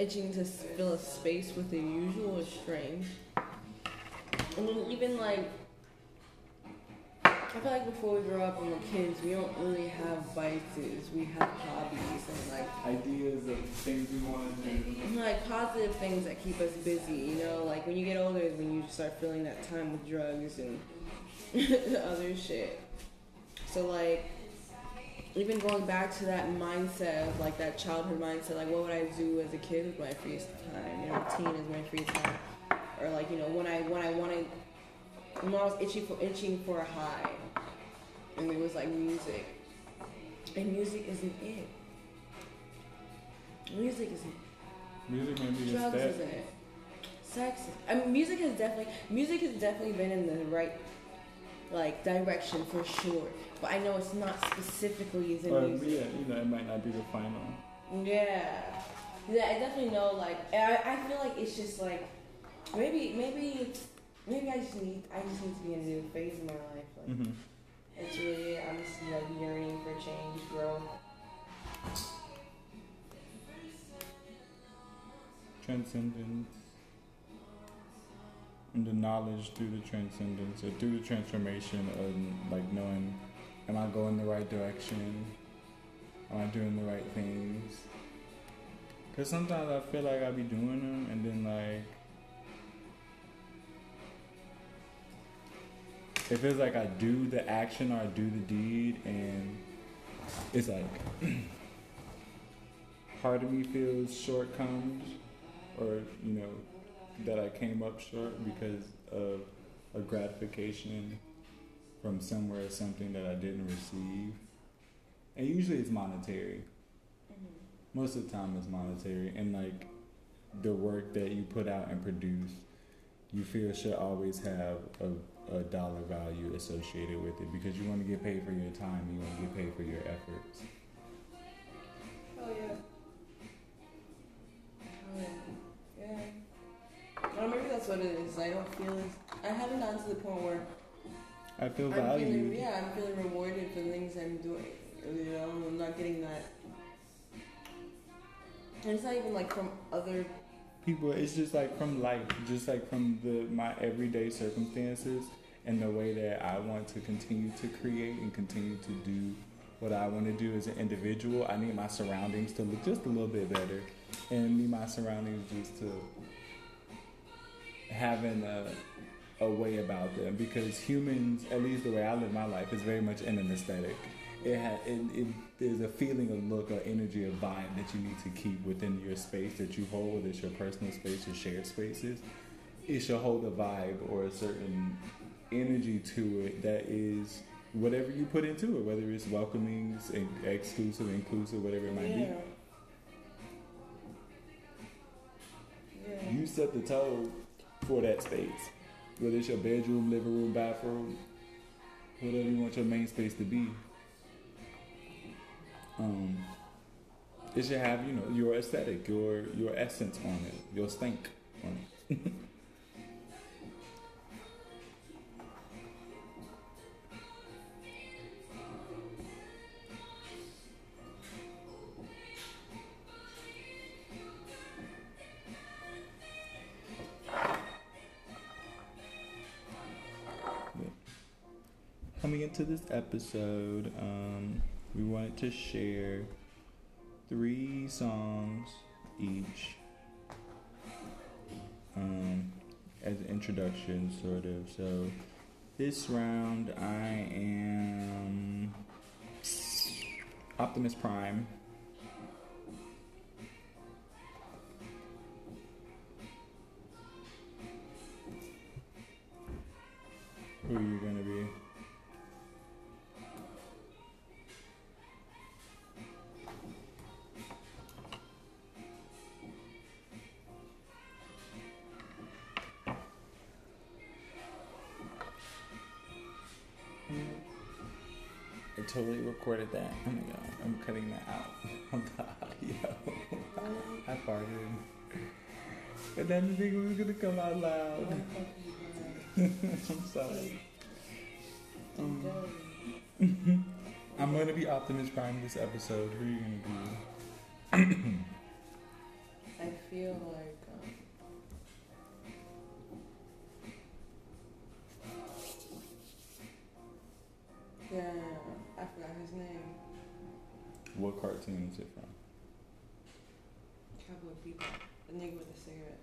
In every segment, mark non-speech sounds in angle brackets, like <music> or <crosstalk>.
itching to fill a space with the usual is strange. And then even like, I feel like before we grow up and we're kids, we don't really have vices. We have hobbies and like Ideas of things we want to do. like positive things that keep us busy. You know, like when you get older is when you start filling that time with drugs and <laughs> other shit. So like even going back to that mindset of like that childhood mindset, like what would I do as a kid with my free time? You know, teen is my free time, or like you know when I when I wanted when I was itching for itching for a high, and it was like music, and music isn't it. Music isn't Music may be drugs isn't it. Sex. Is, I mean, music has definitely music has definitely been in the right like direction for sure. But I know it's not specifically the Or, music. yeah, you know, it might not be the final. Yeah. Yeah, I definitely know. Like, I, I feel like it's just like maybe, maybe, it's, maybe I just need, I just need to be in a new phase in my life. Like, hmm it's really, I'm just like yearning for change, growth. Transcendence. The knowledge through the transcendence or through the transformation of like knowing, am I going the right direction? Am I doing the right things? Cause sometimes I feel like I be doing them and then like it feels like I do the action or I do the deed and it's like <clears throat> part of me feels shortcomings or you know that I came up short because of a gratification from somewhere or something that I didn't receive. And usually it's monetary. Mm-hmm. Most of the time it's monetary and like the work that you put out and produce you feel should always have a, a dollar value associated with it because you want to get paid for your time, you want to get paid for your efforts. Oh yeah. What it is. I don't feel as I haven't gotten to the point where I feel I'm feeling yeah, I'm feeling rewarded for the things I'm doing. You know, I'm not getting that. And it's not even like from other. people it's just like from life just like from the my everyday circumstances and the way that i want to continue to create and continue to do what i want to do as an individual i need my surroundings to look just a little bit better and need my surroundings just to having a, a way about them because humans at least the way i live my life is very much in an aesthetic it, ha- it, it there's a feeling of look or energy of vibe that you need to keep within your space that you hold, whether it's your personal space or shared spaces. It should hold a vibe or a certain energy to it that is whatever you put into it, whether it's welcoming, exclusive, inclusive, whatever it might Yeah. Yeah. be. You set the tone for that space, whether it's your bedroom, living room, bathroom, whatever you want your main space to be. Um, it should have, you know, your aesthetic, your your essence on it, your stink on it. <laughs> Coming into this episode, um, we wanted to share three songs each um, as an introduction, sort of. So, this round, I am Optimus Prime. Who are you gonna totally recorded that. Oh my god, I'm cutting that out <laughs> on the audio. <laughs> I farted. But then the thing was gonna come out loud. <laughs> I'm sorry. Um, I'm gonna be Optimus Prime this episode. Who are you gonna be? I feel like um, yeah, his name. What cartoon is it from? Cowboy Bebop, the nigga with the cigarette.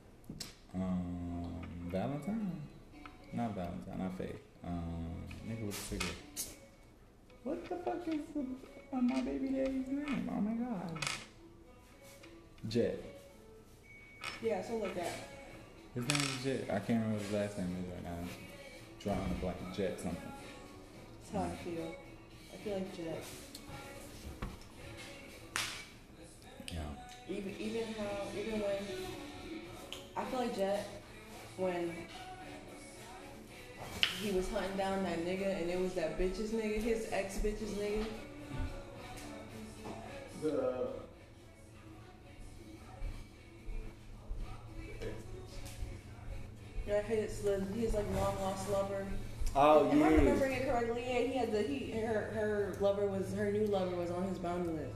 Um, Valentine? Not Valentine, not Faye. Um, nigga with a cigarette. What the fuck is the, uh, my baby daddy's name? Oh my god. Jet. Yeah, so like that. His name is Jet. I can't remember his last name is right now. Drawing a blank. Jet something. That's how I feel. I feel like Jet. Yeah. Even even how even when I feel like Jet when he was hunting down that nigga and it was that bitch's nigga, his ex bitch's nigga. The Yeah, his his like long lost lover. Oh Am I yeah. remembering it correctly? Yeah, he had the he her her lover was her new lover was on his bounty list,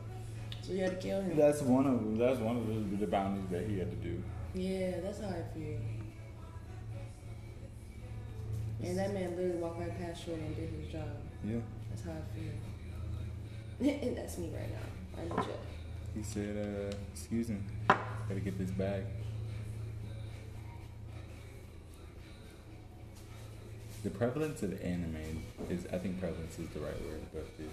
so he had to kill him. That's one of them. That's one of the, the bounties that he had to do. Yeah, that's how I feel. And that man literally walked right past Shorty and did his job. Yeah. That's how I feel. <laughs> and that's me right now. I'm jet. He said, uh, excuse me, gotta get this bag. The prevalence of anime is, I think prevalence is the right word, but the,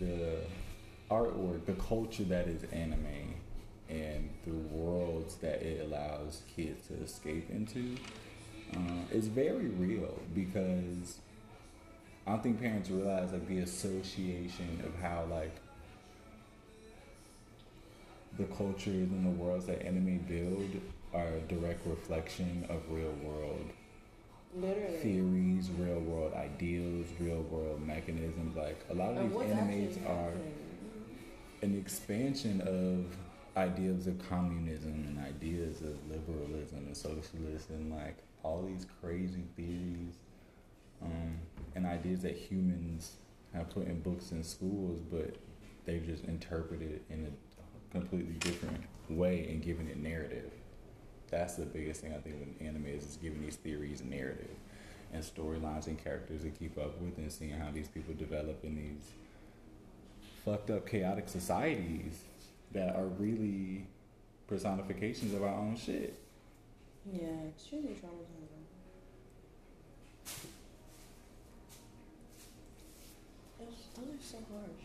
the, the artwork, the culture that is anime and the worlds that it allows kids to escape into uh, is very real because I don't think parents realize like the association of how like the cultures and the worlds that anime build are a direct reflection of real world Literally. theories, real world ideals, real world mechanisms. Like a lot of And these animes are an expansion of ideas of communism and ideas of liberalism and socialism and like all these crazy theories um, and ideas that humans have put in books and schools, but they've just interpreted in a completely different way and given it narrative. That's the biggest thing I think with anime is, is giving these theories narrative and storylines and characters to keep up with and seeing how these people develop in these fucked up chaotic societies that are really personifications of our own shit. Yeah, it's really traumatizing. Those, those are so harsh.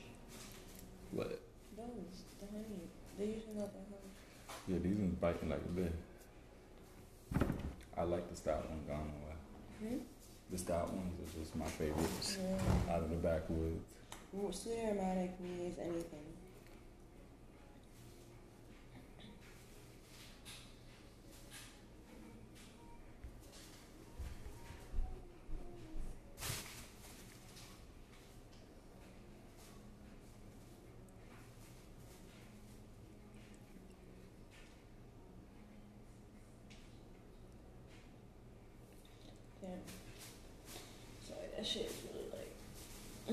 What? Those, the honey, they usually not that harsh. Yeah, these ones biting like a bit. I like the stout one gone away. Hmm? The stout ones are just my favorites Yeah. out of the backwoods. Well, Sweet aromatic means anything. Damn. Sorry, that shit is really like. I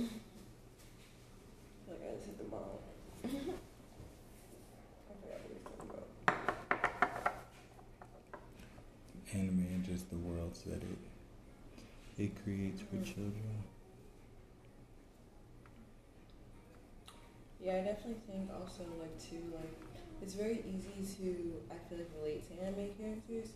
feel like I just hit the ball. I forgot what we were talking about. Just the worlds that it it creates for children. Yeah, I definitely think also like too like it's very easy to I feel like relate to anime characters.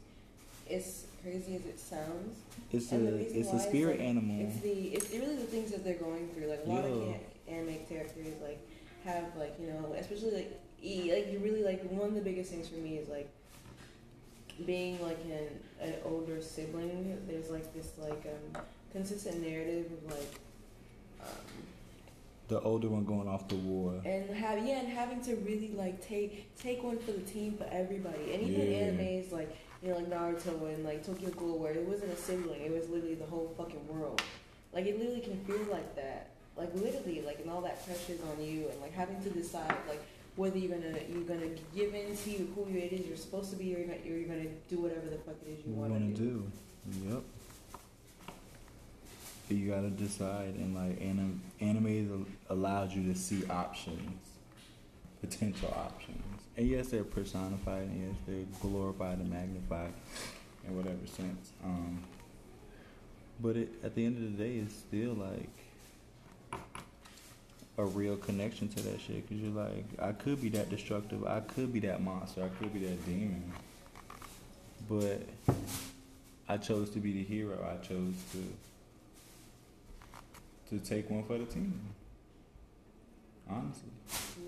It's crazy as it sounds. It's And a it's a is, spirit like, animal. It's the it's really the things that they're going through. Like a lot of anime characters like have like you know especially like e like you really like one of the biggest things for me is like being like an an older sibling. There's like this like um consistent narrative of like. Um, the older one going off to war. and have yeah, and having to really like take take one for the team for everybody, and even Yeah. animes like you know like Naruto and like Tokyo Ghoul, where it wasn't a sibling, it was literally the whole fucking world. Like it literally can feel like that, like literally, like and all that pressure's on you, and like having to decide like whether you're gonna you're gonna give in to who it is you're supposed to be, or you're gonna, you're gonna do whatever the fuck it is you want to do. do. Yep. You gotta decide, and like anim- anime allows you to see options potential options. And yes, they're personified, and yes, they're glorified and magnified in whatever sense. Um, but it, at the end of the day, it's still like a real connection to that shit. Cause you're like, I could be that destructive. I could be that monster. I could be that demon. But I chose to be the hero. I chose to to take one for the team. Honestly.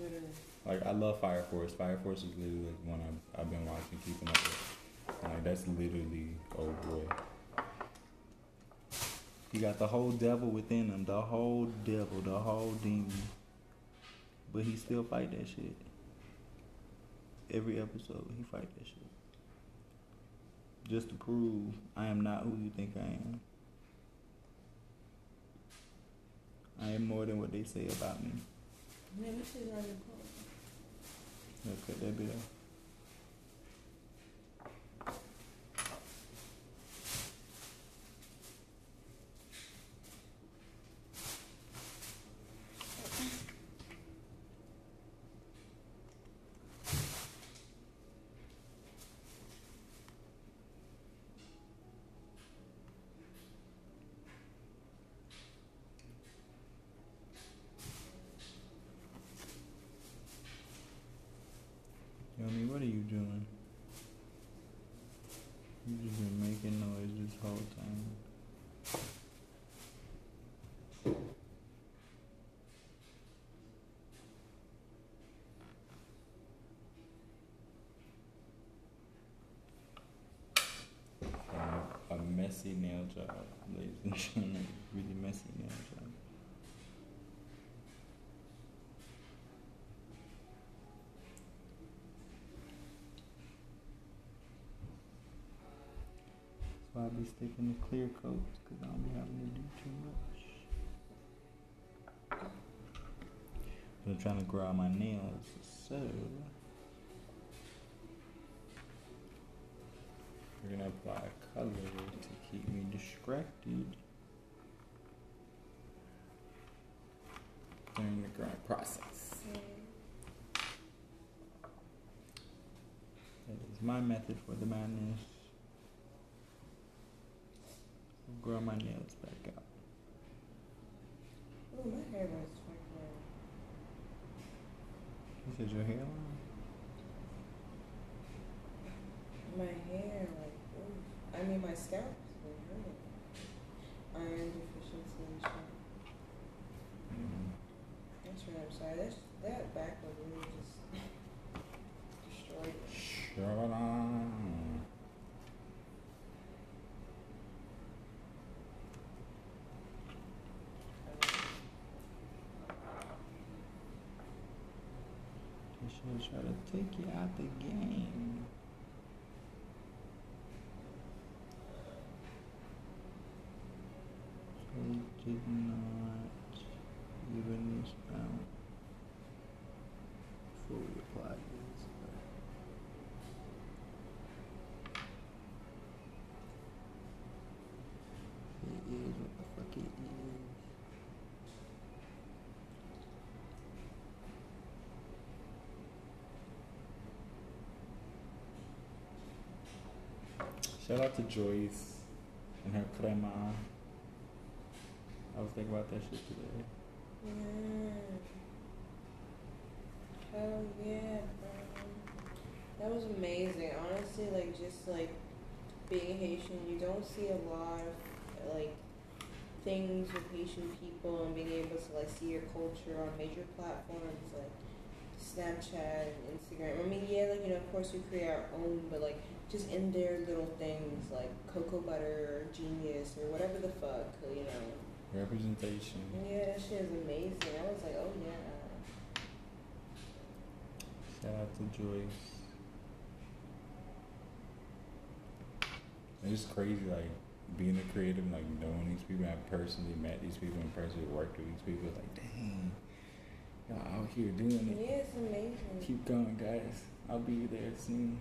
Literally. Like I love Fire Force. Fire Force is literally like one I've, I've been watching, keeping up with. Like that's literally oh boy. He got the whole devil within him, the whole devil, the whole demon. But he still fight that shit. Every episode he fight that shit. Just to prove I am not who you think I am. I am more than what they say about me. Man, this is not close. Okay, that be there. Yomi, what are you doing? You just been making noise this whole time. Um, a messy nail job, ladies and gentlemen. <laughs> Really messy nail job. So I'll be sticking to clear coats because I don't be having to do too much. I'm trying to grow out my nails, so we're gonna apply a color to keep me distracted during the growing process. That is my method for the madness. Grow my nails back out. Ooh, my hair was fucking. This is your hairline? My hair. I mean, my scalp is really hurt. Iron deficiency and shit. Mm. That's right, I'm sorry. That's, that back was really just <laughs> destroyed. me. Sure. They should try to take you out the game. So they did not even. It is what the fuck. Shout out to Joyce and her crema. I was thinking about that shit today. Yeah. Hell yeah, bro. That was amazing. Honestly, like just like being Haitian, you don't see a lot of like things with Haitian people and being able to like see your culture on major platforms like Snapchat and Instagram. I mean, yeah, like you know, of course we create our own, but like just in their little things like cocoa butter or genius or whatever the fuck, you know. Representation. Yeah, that shit is amazing. I was like, oh yeah. Shout out to Joyce. It's just crazy, like being a creative, and, like knowing these people. I personally met these people and personally worked with these people. Like, dang, y'all out here doing it. Yeah, it's amazing. Keep going, guys. I'll be there soon.